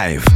live.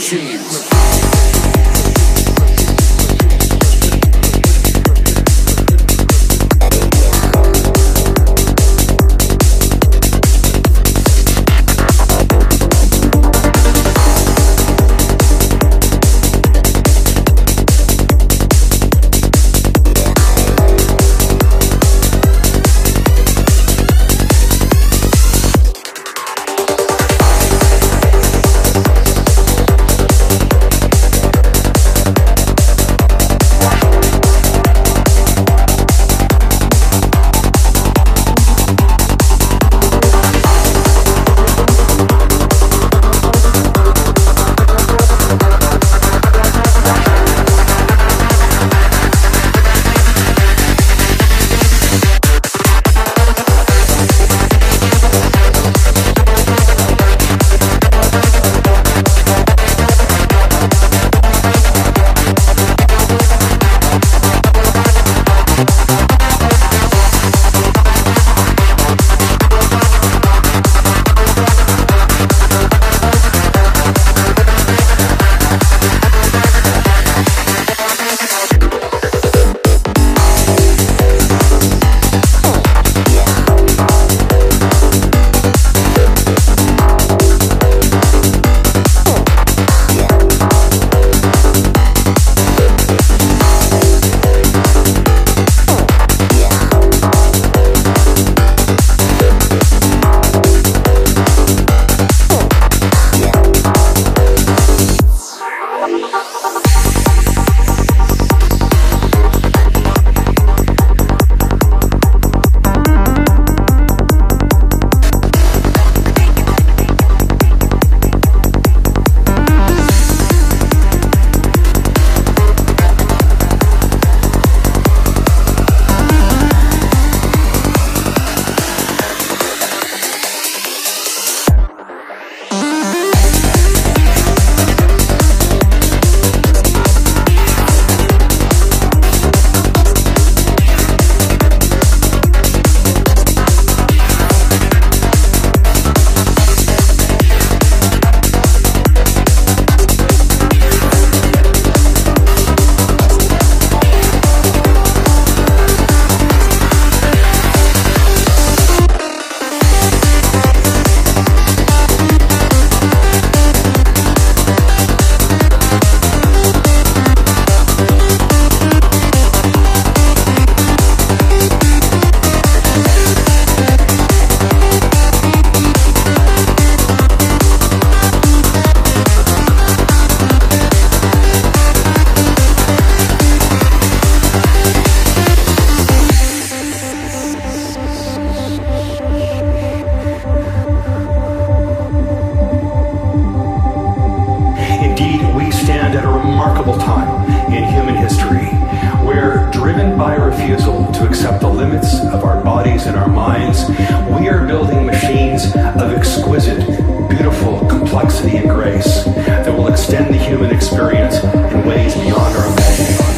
Groove at a remarkable time in human history where, driven by a refusal to accept the limits of our bodies and our minds, we are building machines of exquisite, beautiful complexity and grace that will extend the human experience in ways beyond our imagination.